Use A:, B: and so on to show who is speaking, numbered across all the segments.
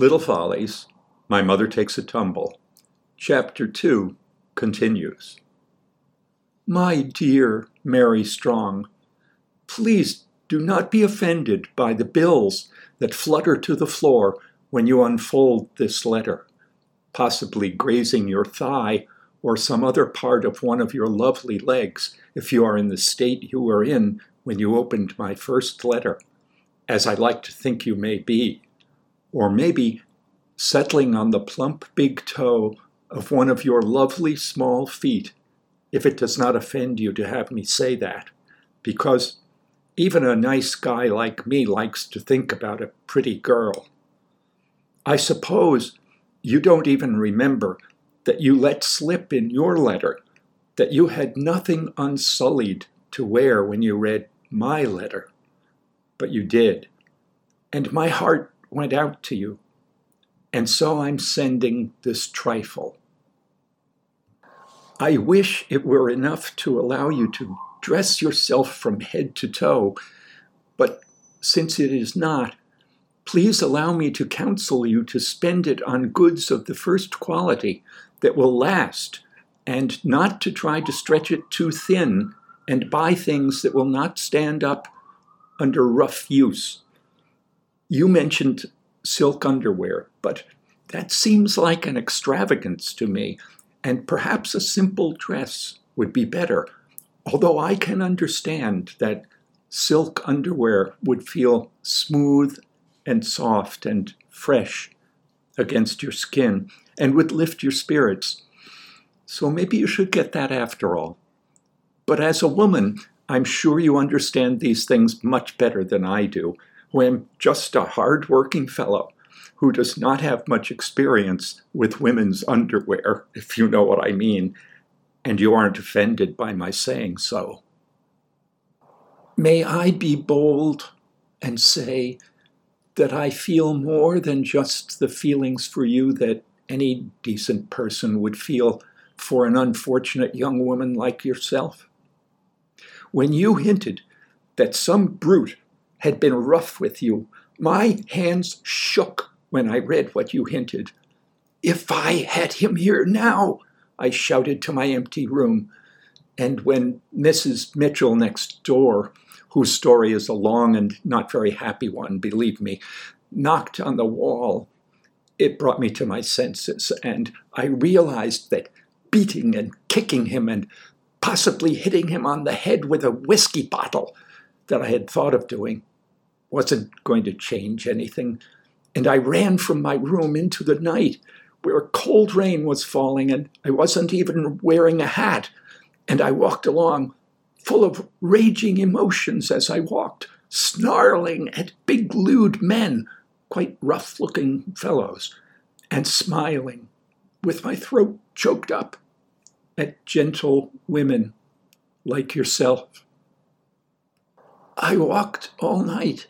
A: Little Follies, My Mother Takes a Tumble. Chapter 2 continues. My dear Mary Strong, please do not be offended by the bills that flutter to the floor when you unfold this letter, possibly grazing your thigh or some other part of one of your lovely legs if you are in the state you were in when you opened my first letter, as I like to think you may be or maybe settling on the plump big toe of one of your lovely small feet, if it does not offend you to have me say that, because even a nice guy like me likes to think about a pretty girl. I suppose you don't even remember that you let slip in your letter that you had nothing unsullied to wear when you read my letter. But you did. And my heart went out to you, and so I'm sending this trifle. I wish it were enough to allow you to dress yourself from head to toe, but since it is not, please allow me to counsel you to spend it on goods of the first quality that will last, and not to try to stretch it too thin and buy things that will not stand up under rough use. You mentioned silk underwear, but that seems like an extravagance to me, and perhaps a simple dress would be better, although I can understand that silk underwear would feel smooth and soft and fresh against your skin and would lift your spirits. So maybe you should get that after all. But as a woman, I'm sure you understand these things much better than I do, who am just a hard-working fellow who does not have much experience with women's underwear, if you know what I mean, and you aren't offended by my saying so. May I be bold and say that I feel more than just the feelings for you that any decent person would feel for an unfortunate young woman like yourself? When you hinted that some brute had been rough with you. My hands shook when I read what you hinted. If I had him here now, I shouted to my empty room. And when Mrs. Mitchell next door, whose story is a long and not very happy one, believe me, knocked on the wall, it brought me to my senses, and I realized that beating and kicking him and possibly hitting him on the head with a whiskey bottle that I had thought of doing wasn't going to change anything. And I ran from my room into the night where cold rain was falling and I wasn't even wearing a hat. And I walked along full of raging emotions as I walked, snarling at big lewd men, quite rough looking fellows, and smiling with my throat choked up at gentle women like yourself. I walked all night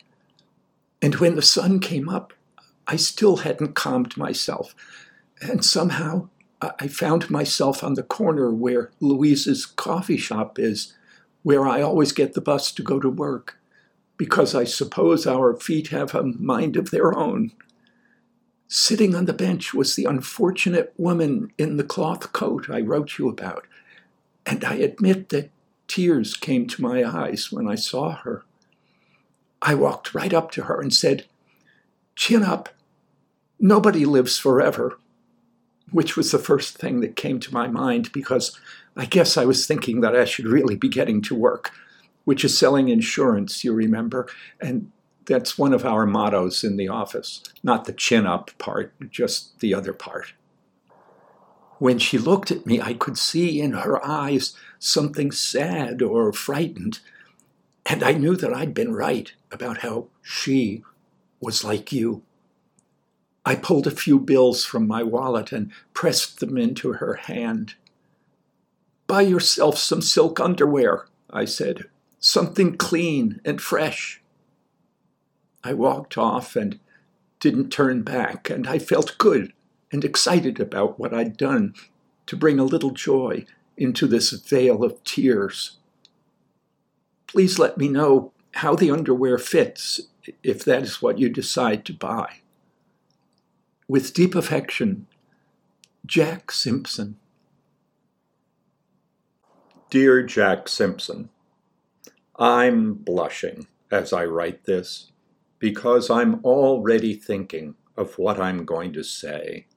A: and when the sun came up, I still hadn't calmed myself. And somehow I found myself on the corner where Louise's coffee shop is, where I always get the bus to go to work, because I suppose our feet have a mind of their own. Sitting on the bench was the unfortunate woman in the cloth coat I wrote you about, and I admit that tears came to my eyes when I saw her. I walked right up to her and said, Chin up. Nobody lives forever. Which was the first thing that came to my mind because I guess I was thinking that I should really be getting to work, which is selling insurance, you remember. And that's one of our mottos in the office. Not the chin up part, just the other part. When she looked at me, I could see in her eyes something sad or frightened. And I knew that I'd been right about how she was like you. I pulled a few bills from my wallet and pressed them into her hand. Buy yourself some silk underwear, I said, something clean and fresh. I walked off and didn't turn back, and I felt good and excited about what I'd done to bring a little joy into this vale of tears. Please let me know how the underwear fits if that is what you decide to buy. With deep affection, Jack Simpson.
B: Dear Jack Simpson, I'm blushing as I write this because I'm already thinking of what I'm going to say.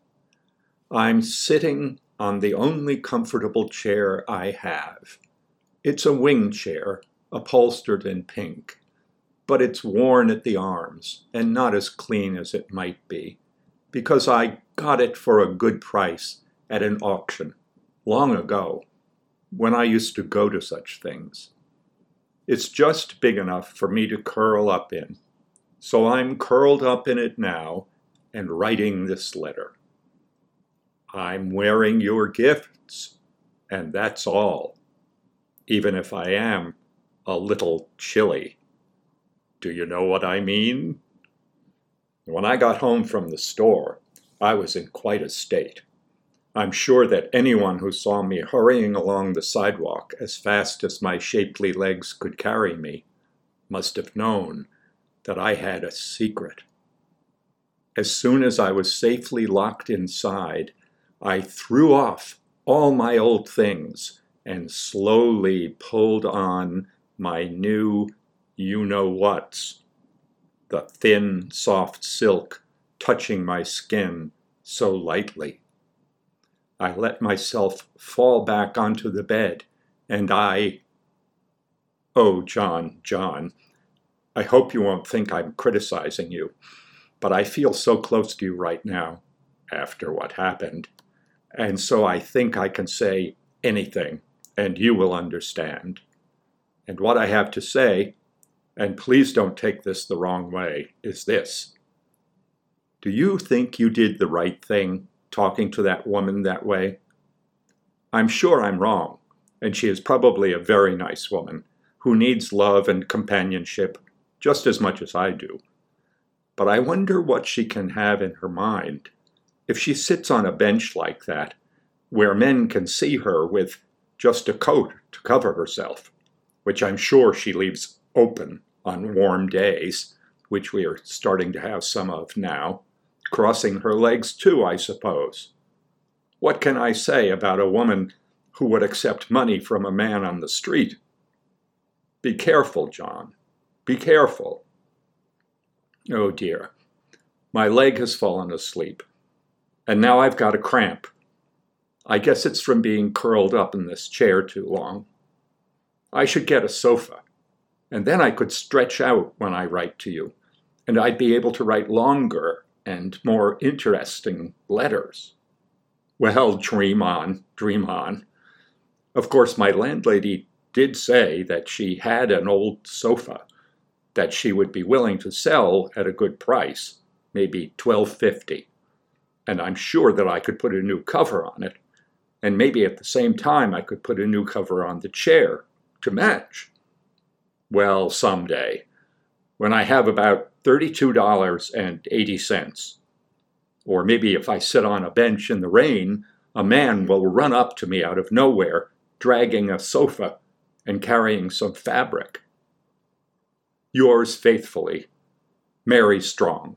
B: I'm sitting on the only comfortable chair I have. It's a wing chair, upholstered in pink, but it's worn at the arms and not as clean as it might be, because I got it for a good price at an auction long ago when I used to go to such things. It's just big enough for me to curl up in, so I'm curled up in it now and writing this letter. I'm wearing your gifts, and that's all, even if I am a little chilly. Do you know what I mean? When I got home from the store, I was in quite a state. I'm sure that anyone who saw me hurrying along the sidewalk as fast as my shapely legs could carry me must have known that I had a secret. As soon as I was safely locked inside, I threw off all my old things and slowly pulled on my new you know whats, the thin, soft silk touching my skin so lightly. I let myself fall back onto the bed, and I. Oh, John, John, I hope you won't think I'm criticizing you, but I feel so close to you right now, after what happened, and so I think I can say anything, and you will understand. And what I have to say, and please don't take this the wrong way, is this. Do you think you did the right thing talking to that woman that way? I'm sure I'm wrong, and she is probably a very nice woman who needs love and companionship just as much as I do. But I wonder what she can have in her mind if she sits on a bench like that, where men can see her with just a coat to cover herself, which I'm sure she leaves open on warm days, which we are starting to have some of now crossing her legs too, I suppose. What can I say about a woman who would accept money from a man on the street? Be careful, John. Be careful. Oh dear. My leg has fallen asleep, and now I've got a cramp. I guess it's from being curled up in this chair too long. I should get a sofa, and then I could stretch out when I write to you, and I'd be able to write longer and more interesting letters. Well, dream on, dream on. Of course, my landlady did say that she had an old sofa that she would be willing to sell at a good price, maybe twelve fifty, and I'm sure that I could put a new cover on it, and maybe at the same time I could put a new cover on the chair to match. Well, someday, when I have about $32.80. Or maybe if I sit on a bench in the rain, a man will run up to me out of nowhere, dragging a sofa and carrying some fabric. Yours faithfully, Mary Strong.